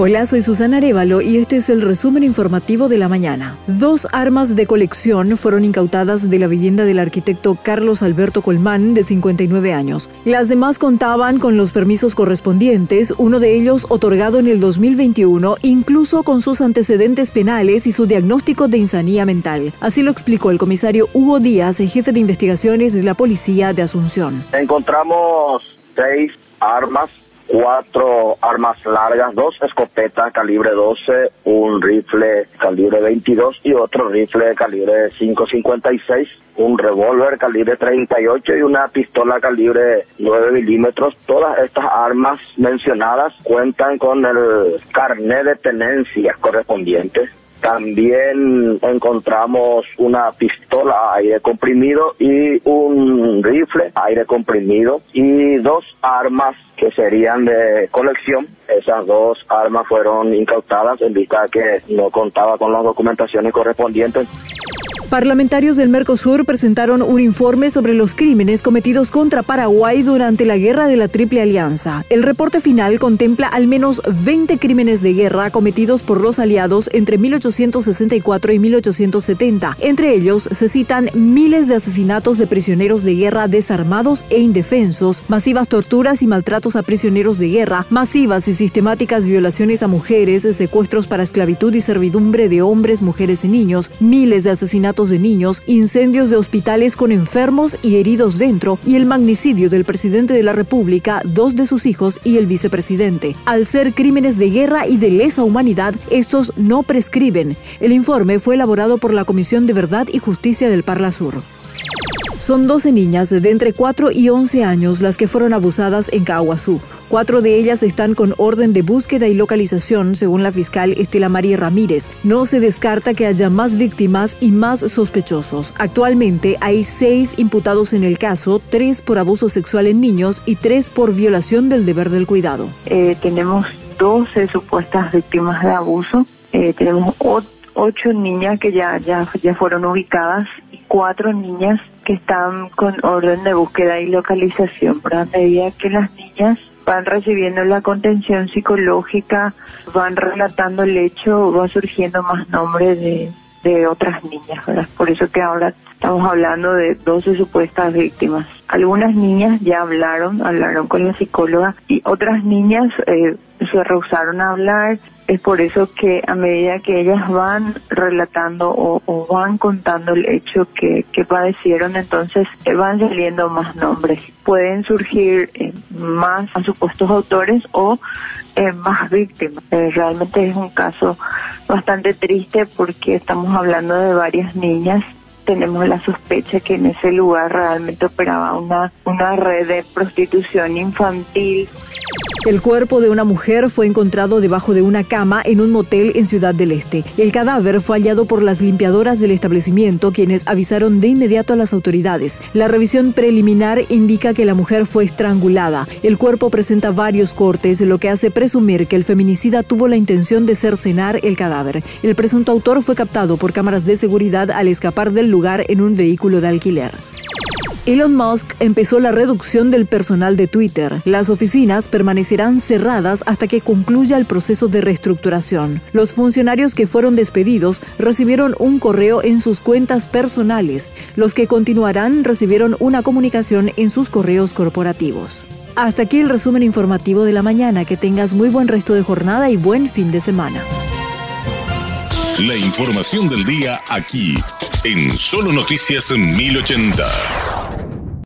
Hola, soy Susana Arevalo y este es el resumen informativo de la mañana. Dos armas de colección fueron incautadas de la vivienda del arquitecto Carlos Alberto Colmán, de 59 años. Las demás contaban con los permisos correspondientes, uno de ellos otorgado en el 2021, incluso con sus antecedentes penales y su diagnóstico de insanía mental. Así lo explicó el comisario Hugo Díaz, jefe de investigaciones de la policía de Asunción. Encontramos seis armas cuatro armas largas, dos escopetas calibre 12, un rifle calibre 22 y otro rifle calibre 5.56, un revólver calibre 38 y una pistola calibre 9 milímetros. Todas estas armas mencionadas cuentan con el carnet de tenencia correspondiente. También encontramos una pistola aire comprimido y un rifle aire comprimido y dos armas que serían de colección. Esas dos armas fueron incautadas en vista que no contaba con las documentaciones correspondientes. Parlamentarios del Mercosur presentaron un informe sobre los crímenes cometidos contra Paraguay durante la Guerra de la Triple Alianza. El reporte final contempla al menos 20 crímenes de guerra cometidos por los aliados entre 1864 y 1870. Entre ellos se citan miles de asesinatos de prisioneros de guerra desarmados e indefensos, masivas torturas y maltratos a prisioneros de guerra, masivas y sistemáticas violaciones a mujeres, secuestros para esclavitud y servidumbre de hombres, mujeres y niños, miles de asesinatos de niños, incendios de hospitales con enfermos y heridos dentro y el magnicidio del presidente de la República, dos de sus hijos y el vicepresidente. Al ser crímenes de guerra y de lesa humanidad, estos no prescriben. El informe fue elaborado por la Comisión de Verdad y Justicia del Parla Sur. Son 12 niñas de entre 4 y 11 años las que fueron abusadas en Caguazú. Cuatro de ellas están con orden de búsqueda y localización, según la fiscal Estela María Ramírez. No se descarta que haya más víctimas y más sospechosos. Actualmente hay seis imputados en el caso, tres por abuso sexual en niños y tres por violación del deber del cuidado. Eh, tenemos 12 supuestas víctimas de abuso. Eh, tenemos ocho niñas que ya, ya, ya fueron ubicadas y cuatro niñas que están con orden de búsqueda y localización. Pero a medida que las niñas van recibiendo la contención psicológica, van relatando el hecho, va surgiendo más nombres de, de otras niñas. Por eso que ahora estamos hablando de 12 supuestas víctimas. Algunas niñas ya hablaron, hablaron con la psicóloga y otras niñas eh, se rehusaron a hablar. Es por eso que a medida que ellas van relatando o, van contando el hecho que, padecieron, entonces eh, van saliendo más nombres. Pueden surgir eh, más supuestos autores o eh, más víctimas. realmente es un caso bastante triste porque estamos hablando de varias niñas tenemos la sospecha que en ese lugar realmente operaba una, una red de prostitución infantil. El cuerpo de una mujer fue encontrado debajo de una cama en un motel en Ciudad del Este. El cadáver fue hallado por las limpiadoras del establecimiento, quienes avisaron de inmediato a las autoridades. La revisión preliminar indica que la mujer fue estrangulada. El cuerpo presenta varios cortes, lo que hace presumir que el feminicida tuvo la intención de cercenar el cadáver. El presunto autor fue captado por cámaras de seguridad al escapar del lugar en un vehículo de alquiler. Elon Musk empezó la reducción del personal de Twitter. Las oficinas permanecerán cerradas hasta que concluya el proceso de reestructuración. Los funcionarios que fueron despedidos recibieron un correo en sus cuentas personales. Los que continuarán recibieron una comunicación en sus correos corporativos. Hasta aquí el resumen informativo de la mañana. Que tengas muy buen resto de jornada y buen fin de semana. La información del día aquí, en Solo Noticias 1080.